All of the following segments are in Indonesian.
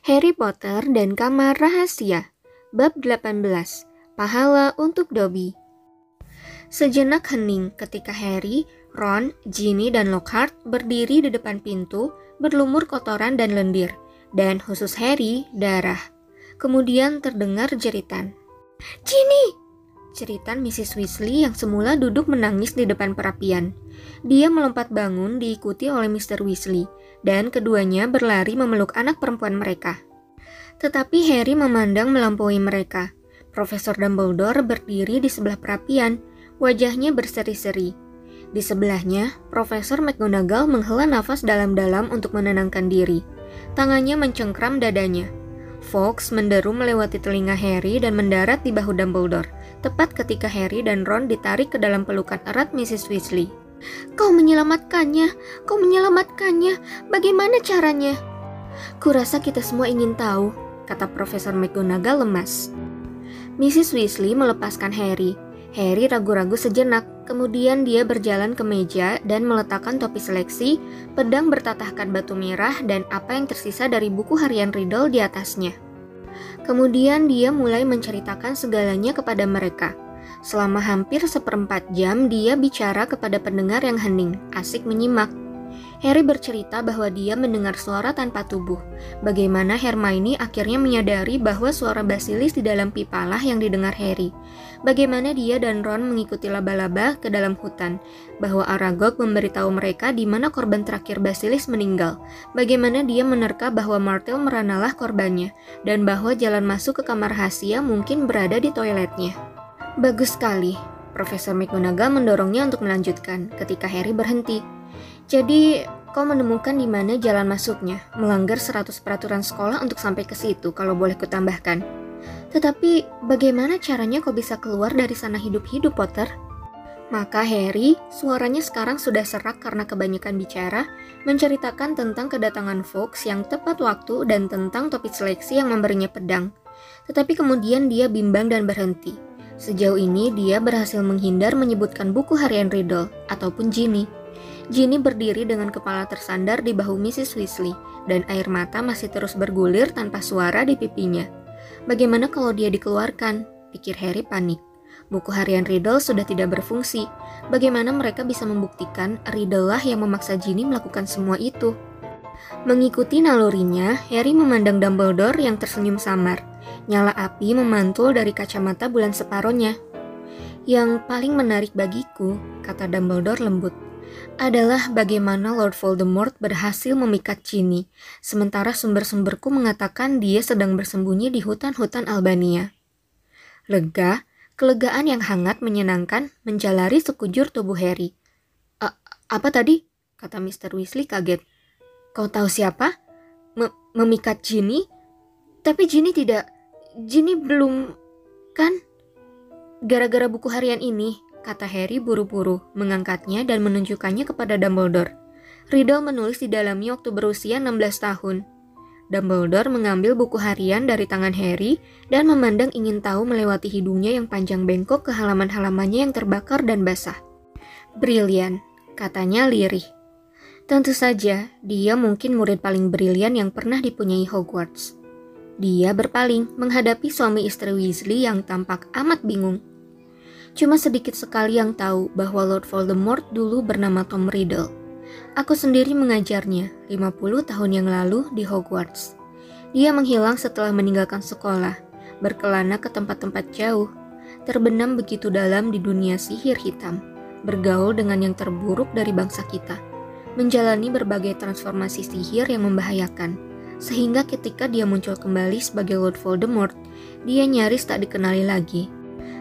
Harry Potter dan Kamar Rahasia Bab 18 Pahala untuk Dobby Sejenak hening ketika Harry, Ron, Ginny, dan Lockhart berdiri di depan pintu berlumur kotoran dan lendir dan khusus Harry, darah. Kemudian terdengar jeritan. Ginny! Jeritan Mrs. Weasley yang semula duduk menangis di depan perapian. Dia melompat bangun diikuti oleh Mr. Weasley dan keduanya berlari memeluk anak perempuan mereka. Tetapi Harry memandang melampaui mereka. Profesor Dumbledore berdiri di sebelah perapian, wajahnya berseri-seri. Di sebelahnya, Profesor McGonagall menghela nafas dalam-dalam untuk menenangkan diri. Tangannya mencengkram dadanya. Fox menderu melewati telinga Harry dan mendarat di bahu Dumbledore, tepat ketika Harry dan Ron ditarik ke dalam pelukan erat Mrs. Weasley. Kau menyelamatkannya, kau menyelamatkannya. Bagaimana caranya? Kurasa kita semua ingin tahu, kata Profesor McGonagall lemas. Mrs. Weasley melepaskan Harry. Harry ragu-ragu sejenak, kemudian dia berjalan ke meja dan meletakkan topi seleksi, pedang bertatahkan batu merah, dan apa yang tersisa dari buku harian Riddle di atasnya. Kemudian dia mulai menceritakan segalanya kepada mereka. Selama hampir seperempat jam dia bicara kepada pendengar yang hening, asik menyimak. Harry bercerita bahwa dia mendengar suara tanpa tubuh. Bagaimana Hermione akhirnya menyadari bahwa suara basilis di dalam pipalah yang didengar Harry. Bagaimana dia dan Ron mengikuti laba-laba ke dalam hutan. Bahwa Aragog memberitahu mereka di mana korban terakhir basilis meninggal. Bagaimana dia menerka bahwa Martel meranalah korbannya. Dan bahwa jalan masuk ke kamar rahasia mungkin berada di toiletnya. Bagus sekali. Profesor McGonagall mendorongnya untuk melanjutkan ketika Harry berhenti. Jadi, kau menemukan di mana jalan masuknya, melanggar 100 peraturan sekolah untuk sampai ke situ kalau boleh kutambahkan. Tetapi, bagaimana caranya kau bisa keluar dari sana hidup-hidup, Potter? Maka Harry, suaranya sekarang sudah serak karena kebanyakan bicara, menceritakan tentang kedatangan Fox yang tepat waktu dan tentang topi seleksi yang memberinya pedang. Tetapi kemudian dia bimbang dan berhenti. Sejauh ini dia berhasil menghindar menyebutkan buku harian Riddle ataupun Ginny. Ginny berdiri dengan kepala tersandar di bahu Mrs. Weasley dan air mata masih terus bergulir tanpa suara di pipinya. Bagaimana kalau dia dikeluarkan? Pikir Harry panik. Buku harian Riddle sudah tidak berfungsi. Bagaimana mereka bisa membuktikan Riddle lah yang memaksa Ginny melakukan semua itu? Mengikuti nalurinya, Harry memandang Dumbledore yang tersenyum samar. Nyala api memantul dari kacamata bulan separohnya. Yang paling menarik bagiku, kata Dumbledore lembut, adalah bagaimana Lord Voldemort berhasil memikat Ginny, sementara sumber-sumberku mengatakan dia sedang bersembunyi di hutan-hutan Albania. Lega, kelegaan yang hangat menyenangkan menjalari sekujur tubuh Harry. apa tadi? kata Mr. Weasley kaget. Kau tahu siapa? M memikat Ginny? Tapi Ginny tidak Ginny belum kan? Gara-gara buku harian ini, kata Harry buru-buru, mengangkatnya dan menunjukkannya kepada Dumbledore. Riddle menulis di dalamnya waktu berusia 16 tahun. Dumbledore mengambil buku harian dari tangan Harry dan memandang ingin tahu melewati hidungnya yang panjang bengkok ke halaman-halamannya yang terbakar dan basah. Brilian, katanya lirih. Tentu saja, dia mungkin murid paling brilian yang pernah dipunyai Hogwarts. Dia berpaling menghadapi suami istri Weasley yang tampak amat bingung. Cuma sedikit sekali yang tahu bahwa Lord Voldemort dulu bernama Tom Riddle. Aku sendiri mengajarnya 50 tahun yang lalu di Hogwarts. Dia menghilang setelah meninggalkan sekolah, berkelana ke tempat-tempat jauh, terbenam begitu dalam di dunia sihir hitam, bergaul dengan yang terburuk dari bangsa kita, menjalani berbagai transformasi sihir yang membahayakan, sehingga ketika dia muncul kembali sebagai Lord Voldemort, dia nyaris tak dikenali lagi.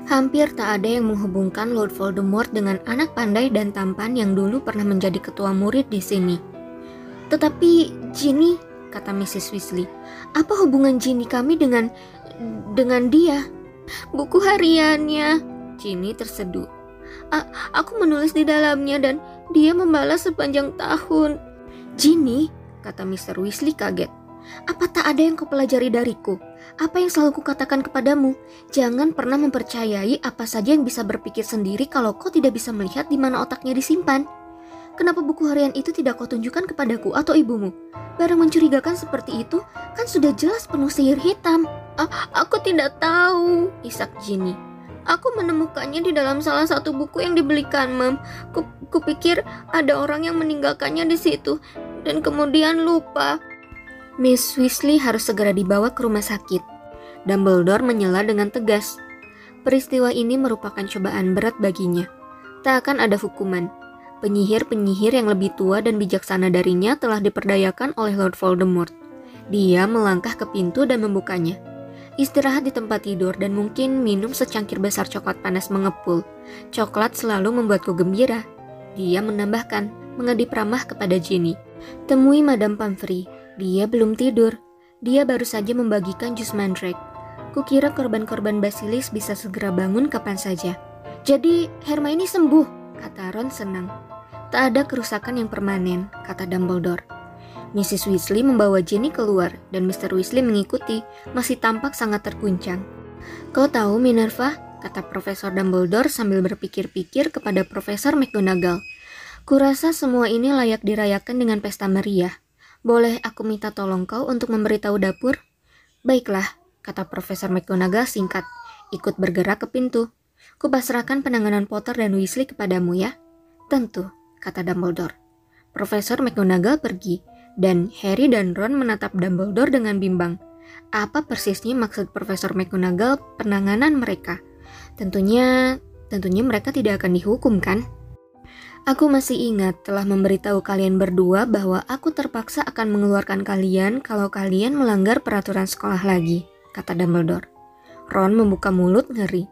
Hampir tak ada yang menghubungkan Lord Voldemort dengan anak pandai dan tampan yang dulu pernah menjadi ketua murid di sini. Tetapi Ginny, kata Mrs. Weasley, apa hubungan Ginny kami dengan dengan dia? Buku hariannya, Ginny terseduh. aku menulis di dalamnya dan dia membalas sepanjang tahun. Ginny, kata Mr. Weasley kaget. Apa tak ada yang kau pelajari dariku? Apa yang selalu kukatakan kepadamu? Jangan pernah mempercayai apa saja yang bisa berpikir sendiri kalau kau tidak bisa melihat di mana otaknya disimpan. Kenapa buku harian itu tidak kau tunjukkan kepadaku atau ibumu? Barang mencurigakan seperti itu kan sudah jelas penuh sihir hitam. Ah, aku tidak tahu, isak Ginny. Aku menemukannya di dalam salah satu buku yang dibelikan, Mem. Ku, kupikir ada orang yang meninggalkannya di situ dan kemudian lupa. Miss Weasley harus segera dibawa ke rumah sakit. Dumbledore menyela dengan tegas. Peristiwa ini merupakan cobaan berat baginya. Tak akan ada hukuman. Penyihir-penyihir yang lebih tua dan bijaksana darinya telah diperdayakan oleh Lord Voldemort. Dia melangkah ke pintu dan membukanya. Istirahat di tempat tidur dan mungkin minum secangkir besar coklat panas mengepul. Coklat selalu membuatku gembira. Dia menambahkan, mengedip ramah kepada Ginny. Temui Madame Pomfrey. Dia belum tidur. Dia baru saja membagikan jus mandrake. Kukira korban-korban basilis bisa segera bangun kapan saja. Jadi Hermione sembuh, kata Ron senang. Tak ada kerusakan yang permanen, kata Dumbledore. Mrs. Weasley membawa Jenny keluar dan Mr. Weasley mengikuti, masih tampak sangat terguncang. Kau tahu Minerva, kata Profesor Dumbledore sambil berpikir-pikir kepada Profesor McGonagall. Kurasa semua ini layak dirayakan dengan pesta meriah. Boleh aku minta tolong kau untuk memberitahu dapur? Baiklah, kata Profesor McGonagall singkat, ikut bergerak ke pintu. Kupasrahkan penanganan Potter dan Weasley kepadamu ya. Tentu, kata Dumbledore. Profesor McGonagall pergi, dan Harry dan Ron menatap Dumbledore dengan bimbang. Apa persisnya maksud Profesor McGonagall penanganan mereka? Tentunya, tentunya mereka tidak akan dihukum kan? Aku masih ingat telah memberitahu kalian berdua bahwa aku terpaksa akan mengeluarkan kalian kalau kalian melanggar peraturan sekolah lagi, kata Dumbledore. Ron membuka mulut ngeri.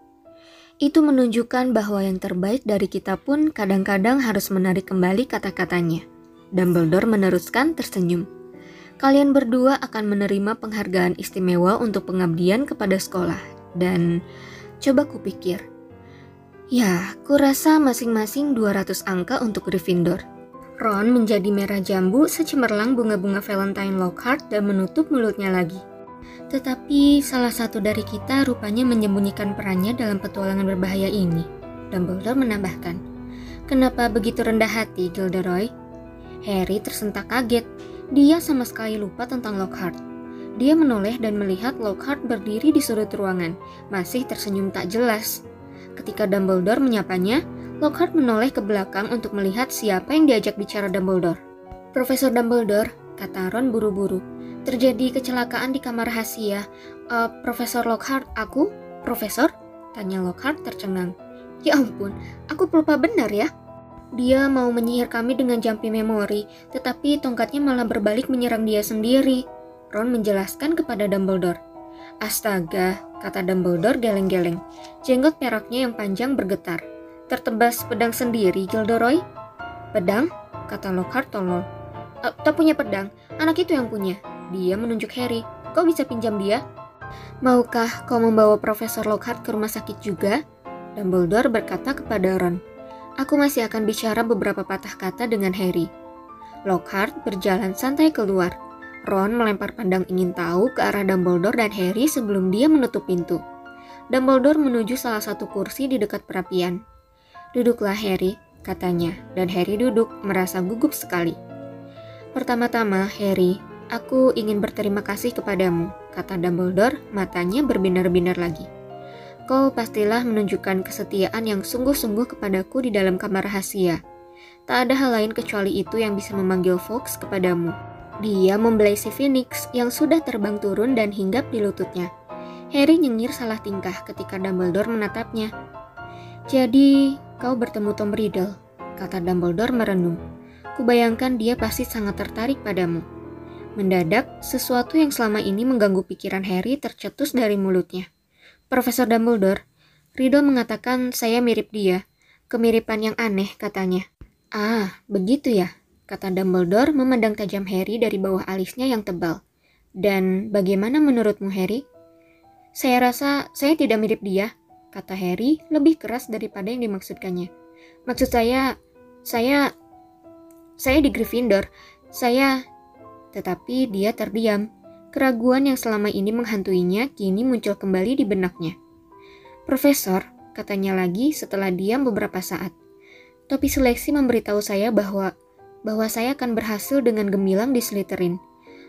Itu menunjukkan bahwa yang terbaik dari kita pun kadang-kadang harus menarik kembali kata-katanya. Dumbledore meneruskan tersenyum. Kalian berdua akan menerima penghargaan istimewa untuk pengabdian kepada sekolah. Dan coba kupikir. Ya, kurasa masing-masing 200 angka untuk Gryffindor. Ron menjadi merah jambu secemerlang bunga-bunga Valentine Lockhart dan menutup mulutnya lagi. Tetapi salah satu dari kita rupanya menyembunyikan perannya dalam petualangan berbahaya ini. Dumbledore menambahkan. Kenapa begitu rendah hati, Gilderoy? Harry tersentak kaget. Dia sama sekali lupa tentang Lockhart. Dia menoleh dan melihat Lockhart berdiri di sudut ruangan, masih tersenyum tak jelas. Ketika Dumbledore menyapanya, Lockhart menoleh ke belakang untuk melihat siapa yang diajak bicara Dumbledore. Profesor Dumbledore, kata Ron buru-buru. Terjadi kecelakaan di kamar rahasia. Uh, Profesor Lockhart, aku? Profesor? Tanya Lockhart tercengang. Ya ampun, aku pelupa benar ya. Dia mau menyihir kami dengan jampi memori, tetapi tongkatnya malah berbalik menyerang dia sendiri. Ron menjelaskan kepada Dumbledore. Astaga, kata Dumbledore geleng-geleng. Jenggot peraknya yang panjang bergetar. Tertebas pedang sendiri, Gilderoy? Pedang? Kata Lockhart tolol. Uh, tak punya pedang, anak itu yang punya. Dia menunjuk Harry. Kau bisa pinjam dia? Maukah kau membawa Profesor Lockhart ke rumah sakit juga? Dumbledore berkata kepada Ron. Aku masih akan bicara beberapa patah kata dengan Harry. Lockhart berjalan santai keluar. Ron melempar pandang ingin tahu ke arah Dumbledore dan Harry sebelum dia menutup pintu. Dumbledore menuju salah satu kursi di dekat perapian. Duduklah Harry, katanya, dan Harry duduk merasa gugup sekali. Pertama-tama, Harry, Aku ingin berterima kasih kepadamu, kata Dumbledore, matanya berbinar-binar lagi. Kau pastilah menunjukkan kesetiaan yang sungguh-sungguh kepadaku di dalam kamar rahasia. Tak ada hal lain kecuali itu yang bisa memanggil Fox kepadamu. Dia membelai si Phoenix yang sudah terbang turun dan hinggap di lututnya. Harry nyengir salah tingkah ketika Dumbledore menatapnya. Jadi, kau bertemu Tom Riddle, kata Dumbledore merenung. Kubayangkan dia pasti sangat tertarik padamu. Mendadak, sesuatu yang selama ini mengganggu pikiran Harry tercetus dari mulutnya. Profesor Dumbledore, Riddle mengatakan saya mirip dia. Kemiripan yang aneh, katanya. Ah, begitu ya, kata Dumbledore memandang tajam Harry dari bawah alisnya yang tebal. Dan bagaimana menurutmu, Harry? Saya rasa saya tidak mirip dia, kata Harry lebih keras daripada yang dimaksudkannya. Maksud saya, saya, saya di Gryffindor. Saya, tetapi dia terdiam. Keraguan yang selama ini menghantuinya kini muncul kembali di benaknya. Profesor, katanya lagi setelah diam beberapa saat. Topi seleksi memberitahu saya bahwa bahwa saya akan berhasil dengan gemilang di Slytherin.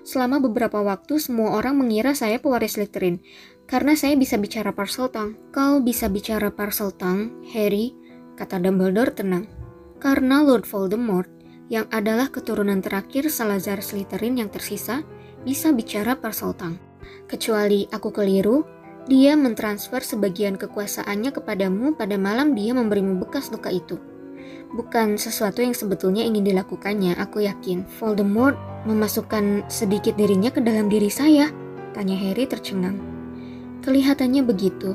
Selama beberapa waktu semua orang mengira saya pewaris Slytherin karena saya bisa bicara Parseltongue. Kau bisa bicara Parseltongue, Harry, kata Dumbledore tenang. Karena Lord Voldemort yang adalah keturunan terakhir Salazar Slytherin yang tersisa bisa bicara Parseltongue. Kecuali aku keliru, dia mentransfer sebagian kekuasaannya kepadamu pada malam dia memberimu bekas luka itu. Bukan sesuatu yang sebetulnya ingin dilakukannya, aku yakin. Voldemort memasukkan sedikit dirinya ke dalam diri saya, tanya Harry tercengang. Kelihatannya begitu.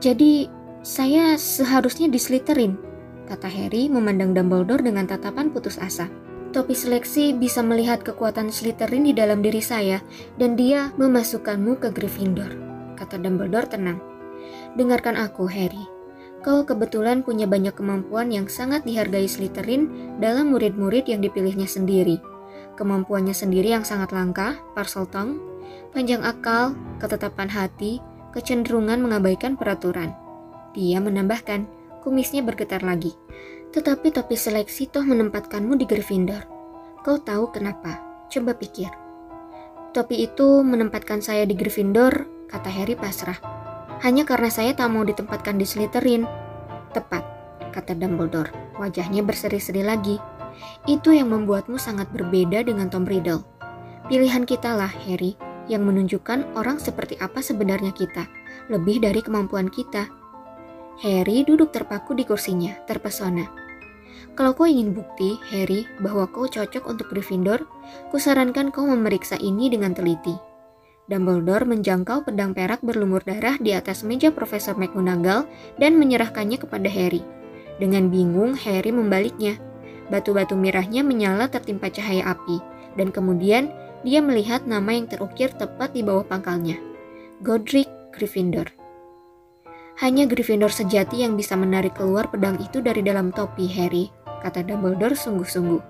Jadi, saya seharusnya diseliterin, kata Harry memandang Dumbledore dengan tatapan putus asa. Topi seleksi bisa melihat kekuatan Slytherin di dalam diri saya, dan dia memasukkanmu ke Gryffindor, kata Dumbledore tenang. Dengarkan aku, Harry. Kau kebetulan punya banyak kemampuan yang sangat dihargai Slytherin dalam murid-murid yang dipilihnya sendiri. Kemampuannya sendiri yang sangat langka, Parseltongue, panjang akal, ketetapan hati, kecenderungan mengabaikan peraturan. Dia menambahkan, kumisnya bergetar lagi. Tetapi topi seleksi toh menempatkanmu di Gryffindor. Kau tahu kenapa? Coba pikir. Topi itu menempatkan saya di Gryffindor, kata Harry pasrah hanya karena saya tak mau ditempatkan di Slytherin. Tepat, kata Dumbledore. Wajahnya berseri-seri lagi. Itu yang membuatmu sangat berbeda dengan Tom Riddle. Pilihan kita lah, Harry, yang menunjukkan orang seperti apa sebenarnya kita, lebih dari kemampuan kita. Harry duduk terpaku di kursinya, terpesona. Kalau kau ingin bukti, Harry, bahwa kau cocok untuk Gryffindor, kusarankan kau memeriksa ini dengan teliti. Dumbledore menjangkau pedang perak berlumur darah di atas meja Profesor McGonagall dan menyerahkannya kepada Harry. Dengan bingung, Harry membaliknya. Batu-batu mirahnya menyala tertimpa cahaya api, dan kemudian dia melihat nama yang terukir tepat di bawah pangkalnya. Godric Gryffindor. Hanya Gryffindor sejati yang bisa menarik keluar pedang itu dari dalam topi Harry, kata Dumbledore sungguh-sungguh.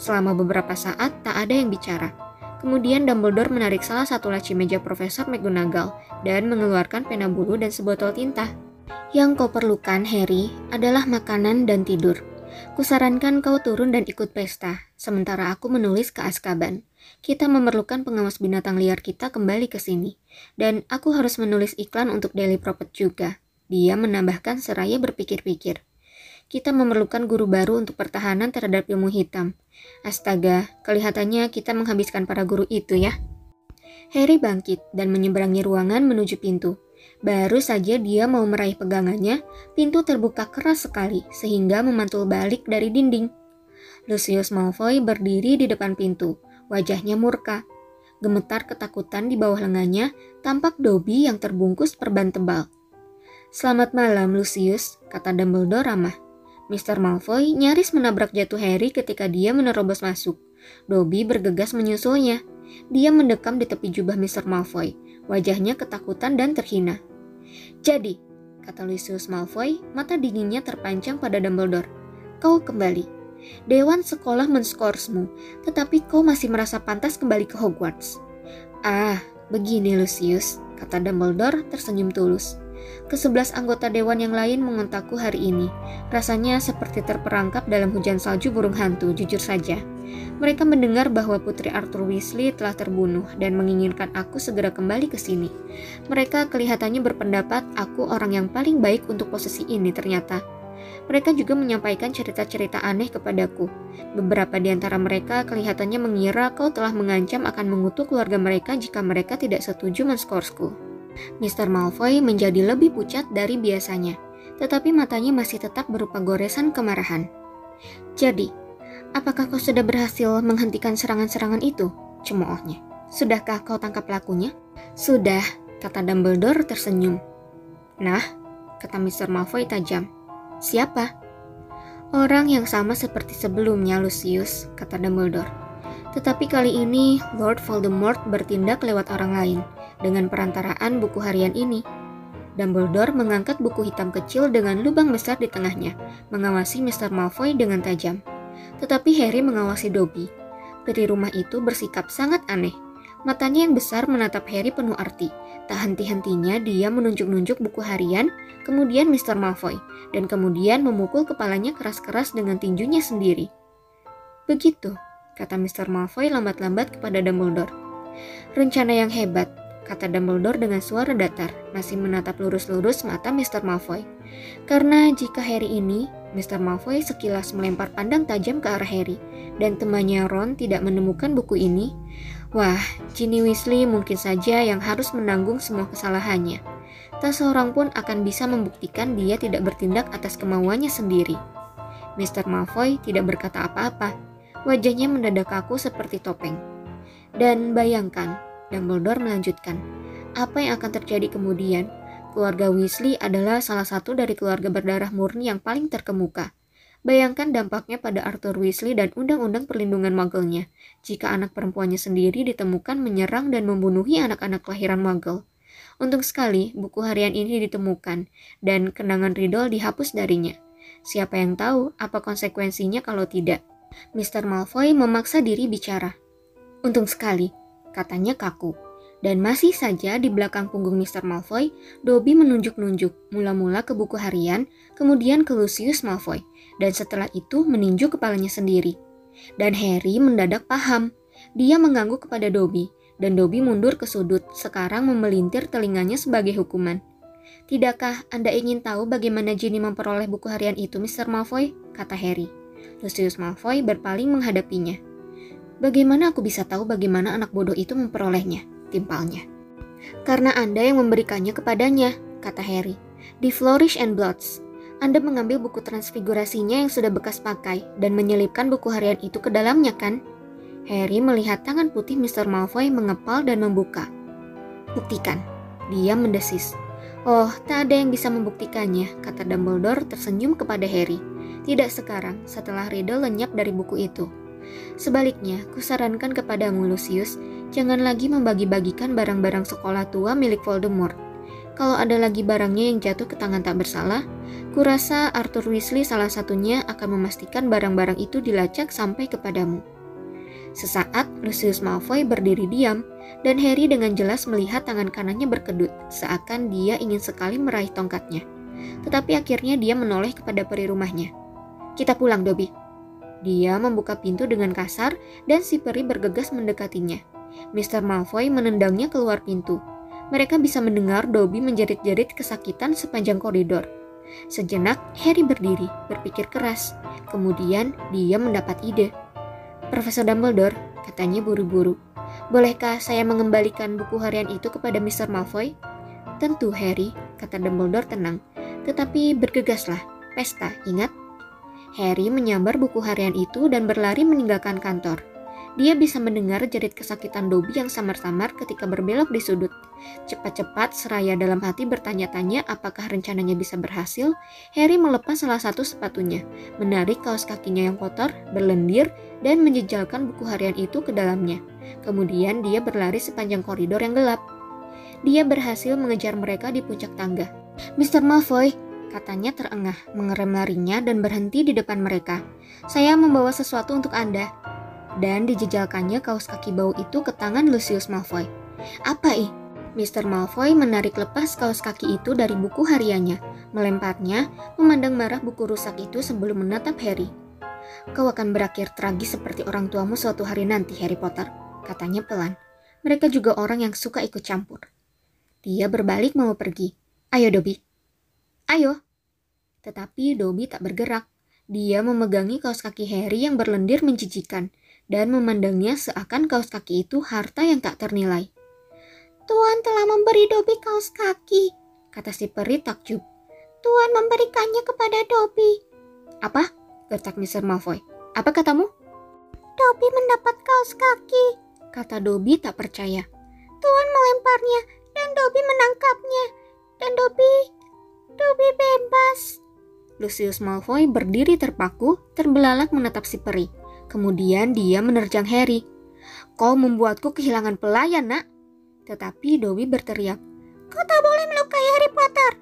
Selama beberapa saat tak ada yang bicara. Kemudian Dumbledore menarik salah satu laci meja Profesor McGonagall dan mengeluarkan pena bulu dan sebotol tinta. Yang kau perlukan, Harry, adalah makanan dan tidur. Kusarankan kau turun dan ikut pesta, sementara aku menulis ke Azkaban. Kita memerlukan pengawas binatang liar kita kembali ke sini. Dan aku harus menulis iklan untuk Daily Prophet juga. Dia menambahkan seraya berpikir-pikir. Kita memerlukan guru baru untuk pertahanan terhadap ilmu hitam. Astaga, kelihatannya kita menghabiskan para guru itu ya. Harry bangkit dan menyeberangi ruangan menuju pintu. Baru saja dia mau meraih pegangannya, pintu terbuka keras sekali sehingga memantul balik dari dinding. Lucius Malfoy berdiri di depan pintu, wajahnya murka. Gemetar ketakutan di bawah lengannya, tampak Dobby yang terbungkus perban tebal. Selamat malam, Lucius, kata Dumbledore ramah. Mr. Malfoy nyaris menabrak jatuh Harry ketika dia menerobos masuk. Dobby bergegas menyusulnya. Dia mendekam di tepi jubah Mr. Malfoy, wajahnya ketakutan dan terhina. Jadi, kata Lucius Malfoy, mata dinginnya terpancang pada Dumbledore. Kau kembali. Dewan sekolah menskorsmu, tetapi kau masih merasa pantas kembali ke Hogwarts. Ah, begini Lucius, kata Dumbledore tersenyum tulus. Kesebelas anggota dewan yang lain mengontakku hari ini. Rasanya seperti terperangkap dalam hujan salju burung hantu, jujur saja. Mereka mendengar bahwa Putri Arthur Weasley telah terbunuh dan menginginkan aku segera kembali ke sini. Mereka kelihatannya berpendapat aku orang yang paling baik untuk posisi ini ternyata. Mereka juga menyampaikan cerita-cerita aneh kepadaku. Beberapa di antara mereka kelihatannya mengira kau telah mengancam akan mengutuk keluarga mereka jika mereka tidak setuju menskorsku. Mr. Malfoy menjadi lebih pucat dari biasanya, tetapi matanya masih tetap berupa goresan kemarahan. Jadi, apakah kau sudah berhasil menghentikan serangan-serangan itu? Cemoohnya. Sudahkah kau tangkap pelakunya? Sudah, kata Dumbledore tersenyum. Nah, kata Mr. Malfoy tajam. Siapa? Orang yang sama seperti sebelumnya, Lucius, kata Dumbledore. Tetapi kali ini, Lord Voldemort bertindak lewat orang lain dengan perantaraan buku harian ini. Dumbledore mengangkat buku hitam kecil dengan lubang besar di tengahnya, mengawasi Mr. Malfoy dengan tajam. Tetapi Harry mengawasi Dobby. Peri rumah itu bersikap sangat aneh. Matanya yang besar menatap Harry penuh arti. Tak henti-hentinya dia menunjuk-nunjuk buku harian, kemudian Mr. Malfoy, dan kemudian memukul kepalanya keras-keras dengan tinjunya sendiri. Begitu, kata Mr. Malfoy lambat-lambat kepada Dumbledore. Rencana yang hebat, kata Dumbledore dengan suara datar, masih menatap lurus-lurus mata Mr. Malfoy. Karena jika Harry ini, Mr. Malfoy sekilas melempar pandang tajam ke arah Harry, dan temannya Ron tidak menemukan buku ini, Wah, Ginny Weasley mungkin saja yang harus menanggung semua kesalahannya. Tak seorang pun akan bisa membuktikan dia tidak bertindak atas kemauannya sendiri. Mr. Malfoy tidak berkata apa-apa. Wajahnya mendadak kaku seperti topeng. Dan bayangkan, Dumbledore melanjutkan, apa yang akan terjadi kemudian? Keluarga Weasley adalah salah satu dari keluarga berdarah murni yang paling terkemuka. Bayangkan dampaknya pada Arthur Weasley dan undang-undang perlindungan mugglenya jika anak perempuannya sendiri ditemukan menyerang dan membunuhi anak-anak kelahiran muggle. Untung sekali buku harian ini ditemukan dan kenangan Riddle dihapus darinya. Siapa yang tahu apa konsekuensinya kalau tidak? Mr. Malfoy memaksa diri bicara. Untung sekali, katanya kaku. Dan masih saja di belakang punggung Mr. Malfoy, Dobby menunjuk-nunjuk, mula-mula ke buku harian, kemudian ke Lucius Malfoy, dan setelah itu meninju kepalanya sendiri. Dan Harry mendadak paham. Dia mengganggu kepada Dobby, dan Dobby mundur ke sudut, sekarang memelintir telinganya sebagai hukuman. Tidakkah Anda ingin tahu bagaimana Ginny memperoleh buku harian itu, Mr. Malfoy? kata Harry. Lucius Malfoy berpaling menghadapinya. Bagaimana aku bisa tahu bagaimana anak bodoh itu memperolehnya? timpalnya. Karena Anda yang memberikannya kepadanya, kata Harry. Di Flourish and Bloods, anda mengambil buku transfigurasinya yang sudah bekas pakai dan menyelipkan buku harian itu ke dalamnya kan? Harry melihat tangan putih Mr. Malfoy mengepal dan membuka. Buktikan. Dia mendesis. Oh, tak ada yang bisa membuktikannya, kata Dumbledore tersenyum kepada Harry. Tidak sekarang, setelah Riddle lenyap dari buku itu. Sebaliknya, kusarankan kepadamu Lucius, jangan lagi membagi-bagikan barang-barang sekolah tua milik Voldemort. Kalau ada lagi barangnya yang jatuh ke tangan tak bersalah, Kurasa Arthur Weasley salah satunya akan memastikan barang-barang itu dilacak sampai kepadamu. Sesaat, Lucius Malfoy berdiri diam, dan Harry dengan jelas melihat tangan kanannya berkedut, seakan dia ingin sekali meraih tongkatnya. Tetapi akhirnya dia menoleh kepada peri rumahnya. Kita pulang, Dobby. Dia membuka pintu dengan kasar, dan si peri bergegas mendekatinya. Mr. Malfoy menendangnya keluar pintu. Mereka bisa mendengar Dobby menjerit-jerit kesakitan sepanjang koridor. Sejenak, Harry berdiri, berpikir keras. Kemudian, dia mendapat ide. Profesor Dumbledore, katanya buru-buru. Bolehkah saya mengembalikan buku harian itu kepada Mr. Malfoy? Tentu, Harry, kata Dumbledore tenang. Tetapi bergegaslah, pesta, ingat? Harry menyambar buku harian itu dan berlari meninggalkan kantor. Dia bisa mendengar jerit kesakitan Dobby yang samar-samar ketika berbelok di sudut. Cepat-cepat, seraya dalam hati bertanya-tanya apakah rencananya bisa berhasil, Harry melepas salah satu sepatunya, menarik kaos kakinya yang kotor, berlendir, dan menjejalkan buku harian itu ke dalamnya. Kemudian dia berlari sepanjang koridor yang gelap. Dia berhasil mengejar mereka di puncak tangga. Mr. Malfoy, katanya terengah, mengerem larinya dan berhenti di depan mereka. Saya membawa sesuatu untuk Anda dan dijejalkannya kaos kaki bau itu ke tangan Lucius Malfoy. Apa ih? Mr. Malfoy menarik lepas kaos kaki itu dari buku hariannya, melemparnya, memandang marah buku rusak itu sebelum menatap Harry. Kau akan berakhir tragis seperti orang tuamu suatu hari nanti, Harry Potter, katanya pelan. Mereka juga orang yang suka ikut campur. Dia berbalik mau pergi. Ayo, Dobby. Ayo. Tetapi Dobby tak bergerak. Dia memegangi kaos kaki Harry yang berlendir menjijikan dan memandangnya seakan kaos kaki itu harta yang tak ternilai. Tuan telah memberi Dobby kaos kaki, kata si peri takjub. Tuan memberikannya kepada Dobby. Apa? Gertak Mr. Malfoy. Apa katamu? Dobby mendapat kaos kaki, kata Dobby tak percaya. Tuan melemparnya dan Dobby menangkapnya. Dan Dobby, Dobby bebas. Lucius Malfoy berdiri terpaku, terbelalak menatap si peri. Kemudian dia menerjang Harry. Kau membuatku kehilangan pelayan, nak. Tetapi Dobby berteriak, Kau tak boleh melukai Harry Potter.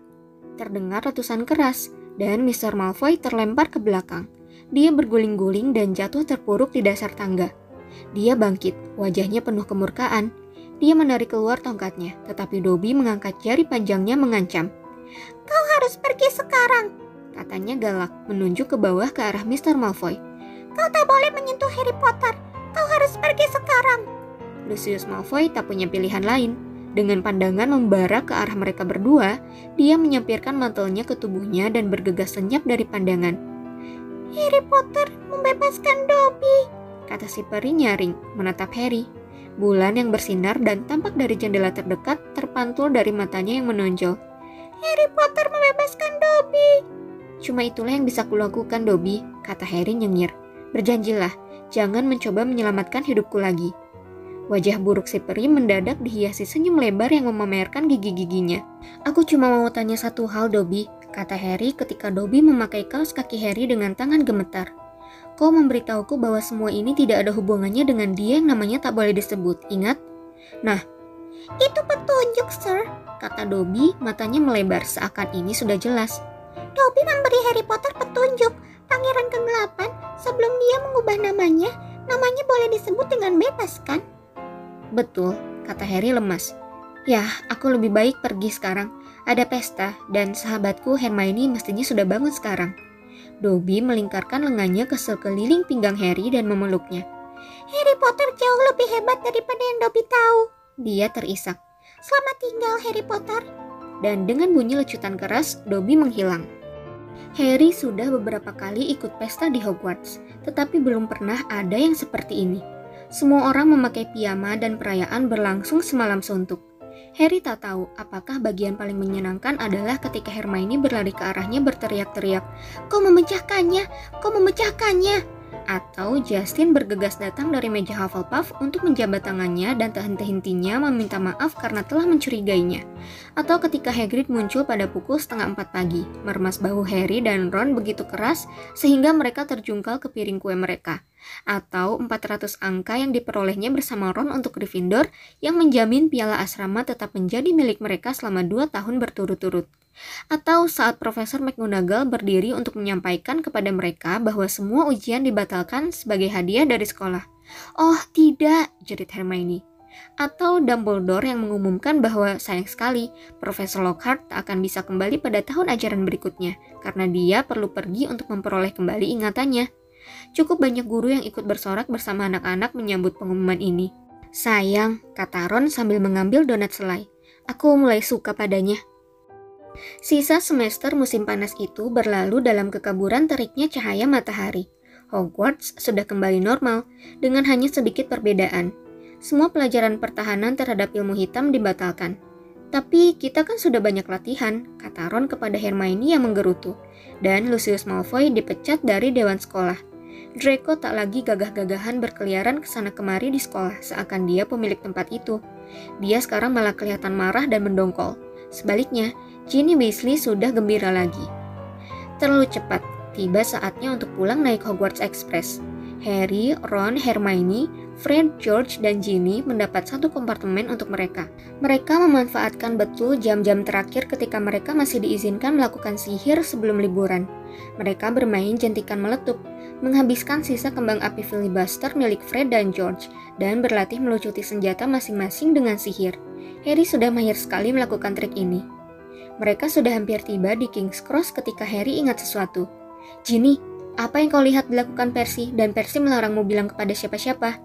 Terdengar ratusan keras, dan Mr. Malfoy terlempar ke belakang. Dia berguling-guling dan jatuh terpuruk di dasar tangga. Dia bangkit, wajahnya penuh kemurkaan. Dia menarik keluar tongkatnya, tetapi Dobby mengangkat jari panjangnya mengancam. Kau harus pergi sekarang, katanya galak, menunjuk ke bawah ke arah Mr. Malfoy. Kau tak boleh menyentuh Harry Potter. Kau harus pergi sekarang. Lucius Malfoy tak punya pilihan lain. Dengan pandangan membara ke arah mereka berdua, dia menyampirkan mantelnya ke tubuhnya dan bergegas lenyap dari pandangan. Harry Potter membebaskan Dobby, kata si peri nyaring, menatap Harry. Bulan yang bersinar dan tampak dari jendela terdekat terpantul dari matanya yang menonjol. Harry Potter membebaskan Dobby. Cuma itulah yang bisa kulakukan Dobby, kata Harry nyengir. Berjanjilah, jangan mencoba menyelamatkan hidupku lagi. Wajah buruk si peri mendadak dihiasi senyum lebar yang memamerkan gigi-giginya. Aku cuma mau tanya satu hal, Dobby, kata Harry ketika Dobby memakai kaos kaki Harry dengan tangan gemetar. Kau memberitahuku bahwa semua ini tidak ada hubungannya dengan dia yang namanya tak boleh disebut, ingat? Nah, itu petunjuk, sir, kata Dobby, matanya melebar seakan ini sudah jelas. Dobby memberi Harry Potter petunjuk, pangeran kegelapan, sebelum dia mengubah namanya, namanya boleh disebut dengan bebas, kan? Betul, kata Harry lemas. Ya, aku lebih baik pergi sekarang. Ada pesta, dan sahabatku Hermione mestinya sudah bangun sekarang. Dobby melingkarkan lengannya ke sekeliling pinggang Harry dan memeluknya. Harry Potter jauh lebih hebat daripada yang Dobby tahu. Dia terisak. Selamat tinggal Harry Potter. Dan dengan bunyi lecutan keras, Dobby menghilang. Harry sudah beberapa kali ikut pesta di Hogwarts, tetapi belum pernah ada yang seperti ini. Semua orang memakai piyama dan perayaan berlangsung semalam suntuk. Harry tak tahu apakah bagian paling menyenangkan adalah ketika Hermione berlari ke arahnya berteriak-teriak, Kau memecahkannya! Kau memecahkannya! Atau Justin bergegas datang dari meja Hufflepuff untuk menjabat tangannya dan tak henti-hentinya meminta maaf karena telah mencurigainya. Atau ketika Hagrid muncul pada pukul setengah empat pagi, meremas bahu Harry dan Ron begitu keras sehingga mereka terjungkal ke piring kue mereka atau 400 angka yang diperolehnya bersama Ron untuk Gryffindor yang menjamin piala asrama tetap menjadi milik mereka selama dua tahun berturut-turut. Atau saat Profesor McGonagall berdiri untuk menyampaikan kepada mereka bahwa semua ujian dibatalkan sebagai hadiah dari sekolah. Oh tidak, jerit Hermione. Atau Dumbledore yang mengumumkan bahwa sayang sekali Profesor Lockhart tak akan bisa kembali pada tahun ajaran berikutnya karena dia perlu pergi untuk memperoleh kembali ingatannya. Cukup banyak guru yang ikut bersorak bersama anak-anak menyambut pengumuman ini. Sayang, kata Ron sambil mengambil donat selai. Aku mulai suka padanya. Sisa semester musim panas itu berlalu dalam kekaburan teriknya cahaya matahari. Hogwarts sudah kembali normal, dengan hanya sedikit perbedaan. Semua pelajaran pertahanan terhadap ilmu hitam dibatalkan. Tapi kita kan sudah banyak latihan, kata Ron kepada Hermione yang menggerutu. Dan Lucius Malfoy dipecat dari dewan sekolah. Draco tak lagi gagah-gagahan berkeliaran ke sana kemari di sekolah seakan dia pemilik tempat itu. Dia sekarang malah kelihatan marah dan mendongkol. Sebaliknya, Ginny Weasley sudah gembira lagi. Terlalu cepat, tiba saatnya untuk pulang naik Hogwarts Express. Harry, Ron, Hermione, Fred, George, dan Ginny mendapat satu kompartemen untuk mereka. Mereka memanfaatkan betul jam-jam terakhir ketika mereka masih diizinkan melakukan sihir sebelum liburan. Mereka bermain jentikan meletup, menghabiskan sisa kembang api filibuster milik Fred dan George, dan berlatih melucuti senjata masing-masing dengan sihir. Harry sudah mahir sekali melakukan trik ini. Mereka sudah hampir tiba di King's Cross ketika Harry ingat sesuatu. Ginny, apa yang kau lihat dilakukan Percy dan Percy melarangmu bilang kepada siapa-siapa?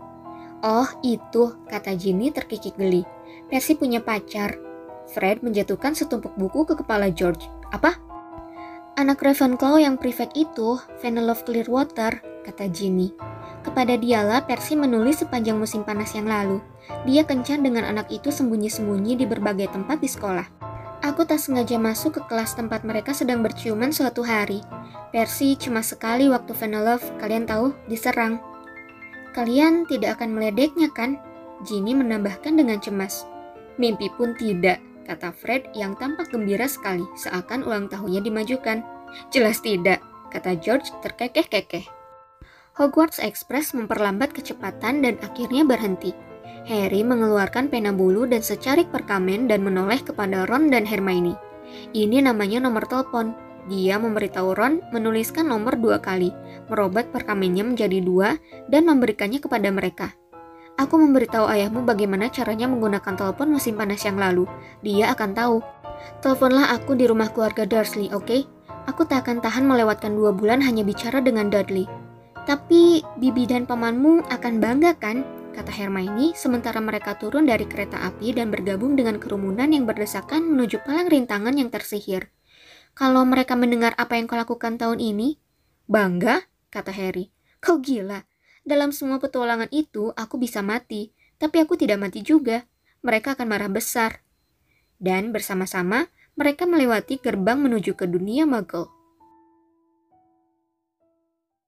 Oh, itu, kata Ginny terkikik geli. Percy punya pacar. Fred menjatuhkan setumpuk buku ke kepala George. Apa? Anak Ravenclaw yang prefect itu, Vanellope Clearwater, kata Ginny. Kepada dialah Percy menulis sepanjang musim panas yang lalu. Dia kencan dengan anak itu sembunyi-sembunyi di berbagai tempat di sekolah. Aku tak sengaja masuk ke kelas tempat mereka sedang berciuman suatu hari. Percy cuma sekali waktu Vanellope, kalian tahu, diserang. Kalian tidak akan meledeknya kan? Ginny menambahkan dengan cemas. Mimpi pun tidak, kata Fred yang tampak gembira sekali seakan ulang tahunnya dimajukan. Jelas tidak, kata George terkekeh-kekeh. Hogwarts Express memperlambat kecepatan dan akhirnya berhenti. Harry mengeluarkan pena bulu dan secarik perkamen dan menoleh kepada Ron dan Hermione. Ini namanya nomor telepon. Dia memberitahu Ron menuliskan nomor dua kali, merobat perkamennya menjadi dua, dan memberikannya kepada mereka. Aku memberitahu ayahmu bagaimana caranya menggunakan telepon musim panas yang lalu. Dia akan tahu. Teleponlah aku di rumah keluarga Dursley, oke? Okay? Aku tak akan tahan melewatkan dua bulan hanya bicara dengan Dudley. Tapi Bibi dan pamanmu akan bangga kan? Kata Hermione sementara mereka turun dari kereta api dan bergabung dengan kerumunan yang berdesakan menuju palang rintangan yang tersihir. Kalau mereka mendengar apa yang kau lakukan tahun ini, bangga, kata Harry. Kau gila. Dalam semua petualangan itu, aku bisa mati, tapi aku tidak mati juga. Mereka akan marah besar. Dan bersama-sama, mereka melewati gerbang menuju ke dunia Muggle.